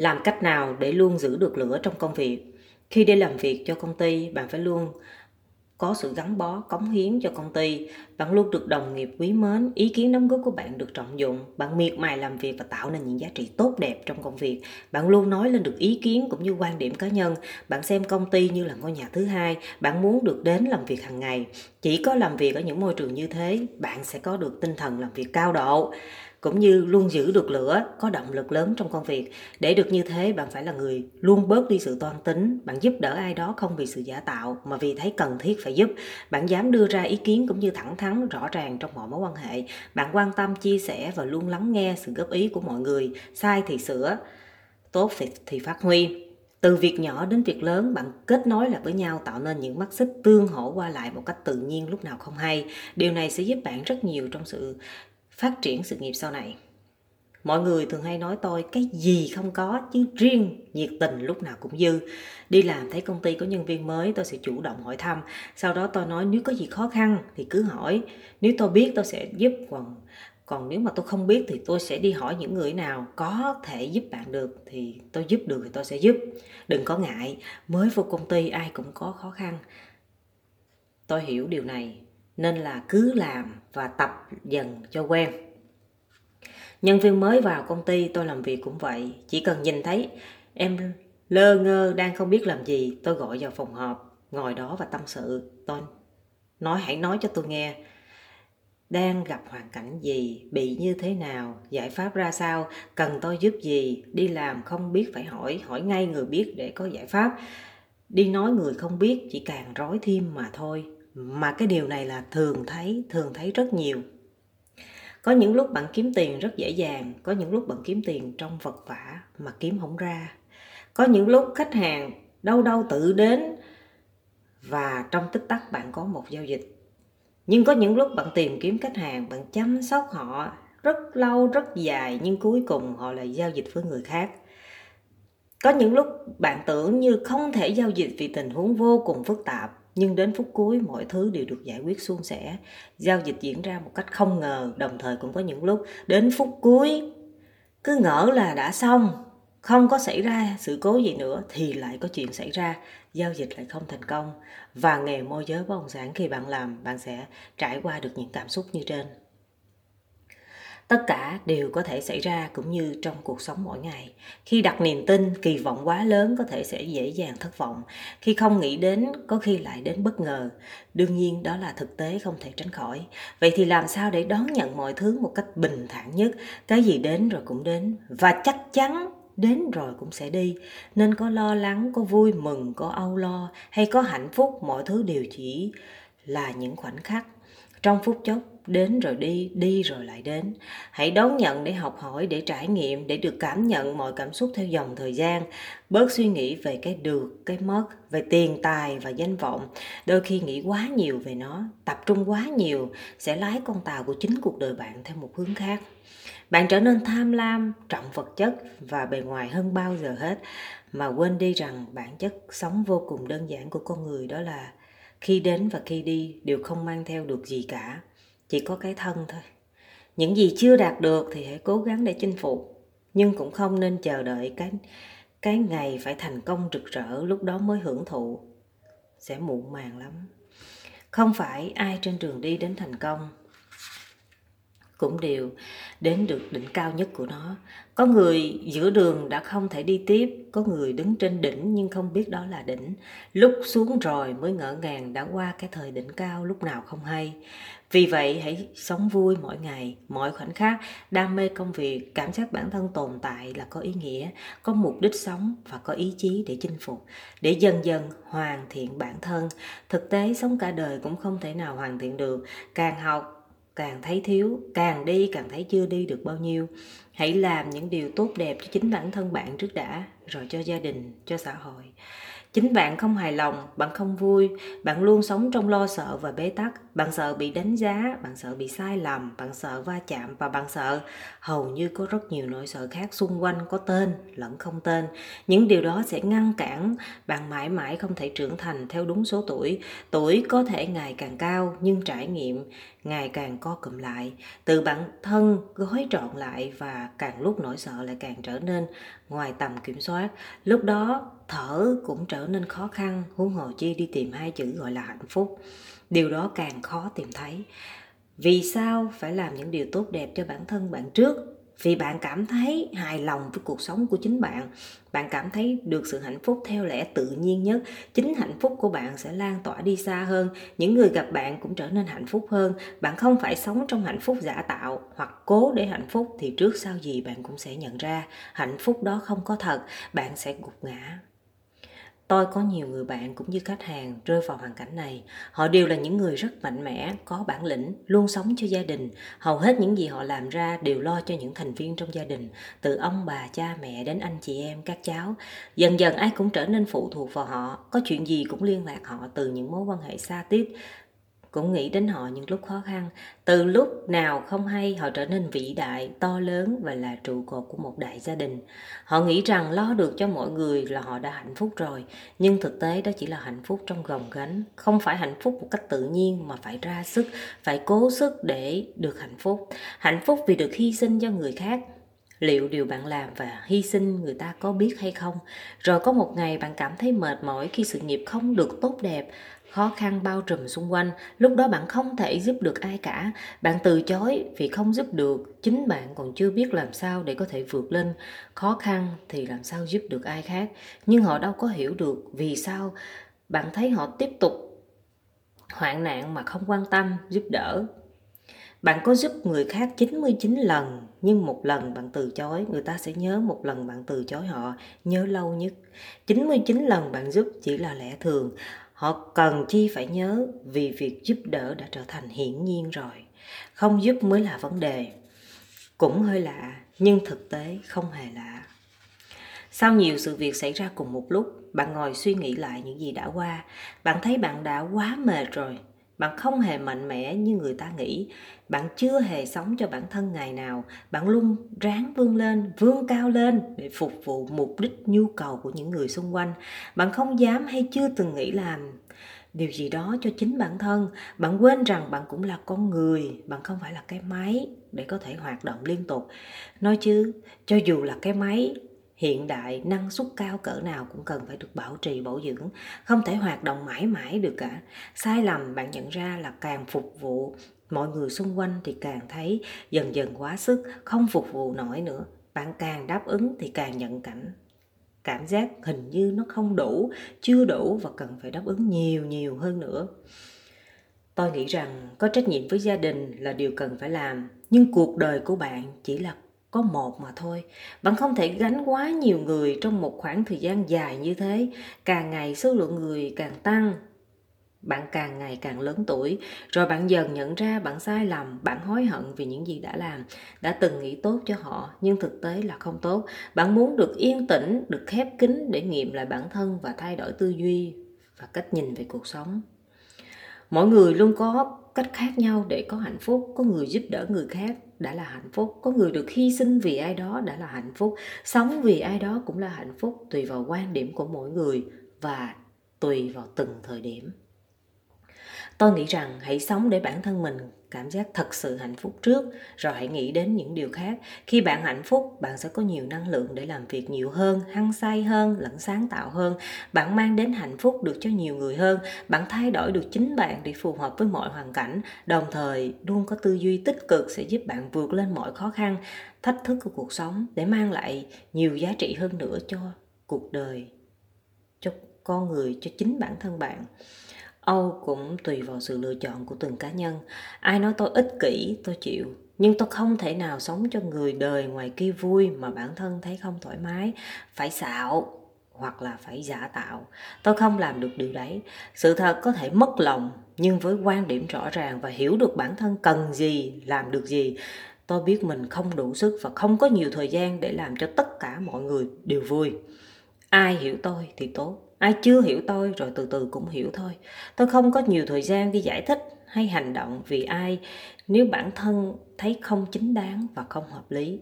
làm cách nào để luôn giữ được lửa trong công việc khi đi làm việc cho công ty bạn phải luôn có sự gắn bó, cống hiến cho công ty. Bạn luôn được đồng nghiệp quý mến, ý kiến đóng góp của bạn được trọng dụng. Bạn miệt mài làm việc và tạo nên những giá trị tốt đẹp trong công việc. Bạn luôn nói lên được ý kiến cũng như quan điểm cá nhân. Bạn xem công ty như là ngôi nhà thứ hai. Bạn muốn được đến làm việc hàng ngày. Chỉ có làm việc ở những môi trường như thế, bạn sẽ có được tinh thần làm việc cao độ cũng như luôn giữ được lửa, có động lực lớn trong công việc. Để được như thế, bạn phải là người luôn bớt đi sự toan tính, bạn giúp đỡ ai đó không vì sự giả tạo mà vì thấy cần thiết phải giúp. Bạn dám đưa ra ý kiến cũng như thẳng thắn, rõ ràng trong mọi mối quan hệ. Bạn quan tâm, chia sẻ và luôn lắng nghe sự góp ý của mọi người. Sai thì sửa, tốt thì, thì phát huy từ việc nhỏ đến việc lớn bạn kết nối lại với nhau tạo nên những mắt xích tương hỗ qua lại một cách tự nhiên lúc nào không hay điều này sẽ giúp bạn rất nhiều trong sự phát triển sự nghiệp sau này. Mọi người thường hay nói tôi cái gì không có, chứ riêng nhiệt tình lúc nào cũng dư. Đi làm thấy công ty có nhân viên mới, tôi sẽ chủ động hỏi thăm. Sau đó tôi nói nếu có gì khó khăn thì cứ hỏi. Nếu tôi biết tôi sẽ giúp, còn còn nếu mà tôi không biết thì tôi sẽ đi hỏi những người nào có thể giúp bạn được thì tôi giúp được thì tôi sẽ giúp. Đừng có ngại, mới vô công ty ai cũng có khó khăn. Tôi hiểu điều này nên là cứ làm và tập dần cho quen. Nhân viên mới vào công ty, tôi làm việc cũng vậy. Chỉ cần nhìn thấy em lơ ngơ đang không biết làm gì, tôi gọi vào phòng họp, ngồi đó và tâm sự. Tôi nói, hãy nói cho tôi nghe, đang gặp hoàn cảnh gì, bị như thế nào, giải pháp ra sao, cần tôi giúp gì, đi làm không biết phải hỏi hỏi ngay người biết để có giải pháp. Đi nói người không biết, chỉ càng rối thêm mà thôi mà cái điều này là thường thấy thường thấy rất nhiều. Có những lúc bạn kiếm tiền rất dễ dàng, có những lúc bạn kiếm tiền trong vật vả mà kiếm không ra. Có những lúc khách hàng đâu đâu tự đến và trong tích tắc bạn có một giao dịch. Nhưng có những lúc bạn tìm kiếm khách hàng, bạn chăm sóc họ rất lâu, rất dài, nhưng cuối cùng họ lại giao dịch với người khác. Có những lúc bạn tưởng như không thể giao dịch vì tình huống vô cùng phức tạp nhưng đến phút cuối, mọi thứ đều được giải quyết suôn sẻ. Giao dịch diễn ra một cách không ngờ, đồng thời cũng có những lúc, đến phút cuối, cứ ngỡ là đã xong, không có xảy ra sự cố gì nữa thì lại có chuyện xảy ra. Giao dịch lại không thành công. Và nghề môi giới bất động sản khi bạn làm, bạn sẽ trải qua được những cảm xúc như trên tất cả đều có thể xảy ra cũng như trong cuộc sống mỗi ngày. Khi đặt niềm tin, kỳ vọng quá lớn có thể sẽ dễ dàng thất vọng. Khi không nghĩ đến, có khi lại đến bất ngờ. Đương nhiên, đó là thực tế, không thể tránh khỏi. Vậy thì làm sao để đón nhận mọi thứ một cách bình thản nhất? Cái gì đến rồi cũng đến, và chắc chắn đến rồi cũng sẽ đi. Nên có lo lắng, có vui mừng, có âu lo, hay có hạnh phúc, mọi thứ đều chỉ là những khoảnh khắc trong phút chốc, đến rồi đi đi rồi lại đến. Hãy đón nhận để học hỏi, để trải nghiệm, để được cảm nhận mọi cảm xúc theo dòng thời gian. Bớt suy nghĩ về cái được, cái mất, về tiền tài và danh vọng. Đôi khi nghĩ quá nhiều về nó, tập trung quá nhiều, sẽ lái con tàu của chính cuộc đời bạn theo một hướng khác. Bạn trở nên tham lam, trọng vật chất và bề ngoài hơn bao giờ hết. Mà quên đi rằng bản chất sống vô cùng đơn giản của con người đó là khi đến và khi đi đều không mang theo được gì cả, chỉ có cái thân thôi. Những gì chưa đạt được thì hãy cố gắng để chinh phục, nhưng cũng không nên chờ đợi cái cái ngày phải thành công rực rỡ lúc đó mới hưởng thụ. Sẽ muộn màng lắm. Không phải ai trên đường đi đến thành công cũng đều đến được đỉnh cao nhất của nó. Có người giữa đường đã không thể đi tiếp, có người đứng trên đỉnh nhưng không biết đó là đỉnh. Lúc xuống rồi mới ngỡ ngàng đã qua cái thời đỉnh cao, lúc nào không hay. Vì vậy, hãy sống vui mỗi ngày, mọi khoảnh khắc, đam mê công việc, cảm giác bản thân tồn tại là có ý nghĩa, có mục đích sống và có ý chí để chinh phục. Để dần dần hoàn thiện bản thân, thực tế sống cả đời cũng không thể nào hoàn thiện được. Càng học càng thấy thiếu, càng đi, càng thấy chưa đi được bao nhiêu. Hãy làm những điều tốt đẹp cho chính bản thân bạn trước đã rồi cho gia đình, cho xã hội. Chính bạn không hài lòng, bạn không vui, bạn luôn sống trong lo sợ và bế tắc. Bạn sợ bị đánh giá, bạn sợ bị sai lầm, bạn sợ va chạm và bạn sợ hầu như có rất nhiều nỗi sợ khác xung quanh có tên lẫn không tên. Những điều đó sẽ ngăn cản bạn mãi mãi không thể trưởng thành theo đúng số tuổi. Tuổi có thể ngày càng cao, nhưng trải nghiệm ngày càng co cụm lại. Từ bản thân gói trọn lại và càng lúc nỗi sợ lại càng trở nên ngoài tầm kiểm soát. Lúc đó, thở cũng trở nên khó khăn, huống hồ chi đi tìm hai chữ gọi là hạnh phúc. Điều đó càng khó tìm thấy. Vì sao phải làm những điều tốt đẹp cho bản thân bạn trước? Vì bạn cảm thấy hài lòng với cuộc sống của chính bạn bạn cảm thấy được sự hạnh phúc theo lẽ tự nhiên nhất. Chính hạnh phúc của bạn sẽ lan tỏa đi xa hơn. Những người gặp bạn cũng trở nên hạnh phúc hơn. Bạn không phải sống trong hạnh phúc giả tạo hoặc cố để hạnh phúc thì trước sau gì bạn cũng sẽ nhận ra. Hạnh phúc đó không có thật, bạn sẽ gục ngã. Tôi có nhiều người bạn cũng như khách hàng rơi vào hoàn cảnh này. Họ đều là những người rất mạnh mẽ, có bản lĩnh, luôn sống cho gia đình. Hầu hết những gì họ làm ra đều lo cho những thành viên trong gia đình, từ ông bà, cha mẹ đến anh chị em, các cháu. Dần dần ai cũng trở nên phụ thuộc vào họ, có chuyện gì cũng liên lạc họ từ những mối quan hệ xa tiếp cũng nghĩ đến họ những lúc khó khăn. Từ lúc nào không hay họ trở nên vĩ đại, to lớn và là trụ cột của một đại gia đình. Họ nghĩ rằng lo được cho mọi người là họ đã hạnh phúc rồi, nhưng thực tế đó chỉ là hạnh phúc trong gồng gánh, không phải hạnh phúc một cách tự nhiên mà phải ra sức, phải cố sức để được hạnh phúc. Hạnh phúc vì được hy sinh cho người khác, liệu điều bạn làm và hy sinh người ta có biết hay không rồi có một ngày bạn cảm thấy mệt mỏi khi sự nghiệp không được tốt đẹp khó khăn bao trùm xung quanh. Lúc đó bạn không thể giúp được ai cả. Bạn từ chối vì không giúp được. Chính bạn còn chưa biết làm sao để có thể vượt lên. Khó khăn thì làm sao giúp được ai khác? Nhưng họ đâu có hiểu được vì sao bạn thấy họ tiếp tục hoạn nạn mà không quan tâm giúp đỡ. Bạn có giúp người khác 99 lần nhưng một lần bạn từ chối, người ta sẽ nhớ một lần bạn từ chối họ, nhớ lâu nhất. 99 lần bạn giúp chỉ là lẽ thường, họ cần chi phải nhớ vì việc giúp đỡ đã trở thành hiển nhiên rồi. Không giúp mới là vấn đề. Cũng hơi lạ, nhưng thực tế không hề lạ. Sau nhiều sự việc xảy ra cùng một lúc, bạn ngồi suy nghĩ lại những gì đã qua. Bạn thấy bạn đã quá mệt rồi, bạn không hề mạnh mẽ như người ta nghĩ. Bạn chưa hề sống cho bản thân ngày nào. Bạn luôn ráng vươn lên, vươn cao lên để phục vụ mục đích, nhu cầu của những người xung quanh. Bạn không dám hay chưa từng nghĩ làm điều gì đó cho chính bản thân. Bạn quên rằng bạn cũng là con người, bạn không phải là cái máy để có thể hoạt động liên tục. Nói chứ, cho dù là cái máy hiện đại, năng suất cao, cỡ nào cũng cần phải được bảo trì bảo dưỡng, không thể hoạt động mãi mãi được cả. Sai lầm, bạn nhận ra là càng phục vụ mọi người xung quanh thì càng thấy dần dần quá sức, không phục vụ nổi nữa. Bạn càng đáp ứng thì càng nhận cảnh. Cảm giác hình như nó không đủ, chưa đủ và cần phải đáp ứng nhiều nhiều hơn nữa. Tôi nghĩ rằng có trách nhiệm với gia đình là điều cần phải làm, nhưng cuộc đời của bạn chỉ là có một mà thôi. Bạn không thể gánh quá nhiều người trong một khoảng thời gian dài như thế. Càng ngày số lượng người càng tăng, bạn càng ngày càng lớn tuổi. Rồi bạn dần nhận ra bạn sai lầm, bạn hối hận vì những gì đã làm, đã từng nghĩ tốt cho họ, nhưng thực tế là không tốt. Bạn muốn được yên tĩnh, được khép kín để nghiệm lại bản thân và thay đổi tư duy và cách nhìn về cuộc sống. Mỗi người luôn có cách khác nhau để có hạnh phúc, có người giúp đỡ người khác đã là hạnh phúc, có người được hy sinh vì ai đó đã là hạnh phúc. Sống vì ai đó cũng là hạnh phúc, tùy vào quan điểm của mỗi người và tùy vào từng thời điểm. Tôi nghĩ rằng hãy sống để bản thân mình cảm giác thật sự hạnh phúc trước. Rồi hãy nghĩ đến những điều khác. Khi bạn hạnh phúc, bạn sẽ có nhiều năng lượng để làm việc nhiều hơn, hăng say hơn, lẫn sáng tạo hơn. Bạn mang đến hạnh phúc được cho nhiều người hơn. Bạn thay đổi được chính bạn để phù hợp với mọi hoàn cảnh. Đồng thời, luôn có tư duy tích cực sẽ giúp bạn vượt lên mọi khó khăn, thách thức của cuộc sống để mang lại nhiều giá trị hơn nữa cho cuộc đời, cho con người, cho chính bản thân bạn. Âu cũng tùy vào sự lựa chọn của từng cá nhân. Ai nói tôi ích kỷ, tôi chịu. Nhưng tôi không thể nào sống cho người đời ngoài kia vui mà bản thân thấy không thoải mái. Phải xạo hoặc là phải giả tạo. Tôi không làm được điều đấy. Sự thật có thể mất lòng, nhưng với quan điểm rõ ràng và hiểu được bản thân cần gì, làm được gì, tôi biết mình không đủ sức và không có nhiều thời gian để làm cho tất cả mọi người đều vui ai hiểu tôi thì tốt ai chưa hiểu tôi rồi từ từ cũng hiểu thôi. Tôi không có nhiều thời gian đi giải thích hay hành động vì ai nếu bản thân thấy không chính đáng và không hợp lý.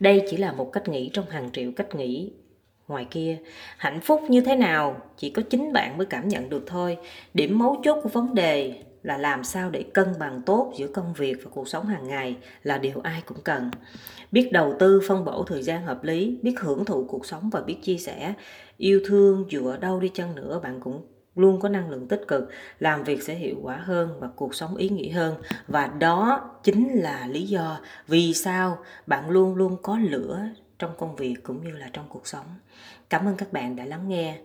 Đây chỉ là một cách nghĩ trong hàng triệu cách nghĩ. Ngoài kia, hạnh phúc như thế nào chỉ có chính bạn mới cảm nhận được thôi. Điểm mấu chốt của vấn đề là làm sao để cân bằng tốt giữa công việc và cuộc sống hàng ngày là điều ai cũng cần. Biết đầu tư, phân bổ thời gian hợp lý, biết hưởng thụ cuộc sống và biết chia sẻ. Yêu thương dù ở đâu đi chăng nữa, bạn cũng luôn có năng lượng tích cực, làm việc sẽ hiệu quả hơn và cuộc sống ý nghĩa hơn. Và đó chính là lý do vì sao bạn luôn luôn có lửa trong công việc cũng như là trong cuộc sống. Cảm ơn các bạn đã lắng nghe.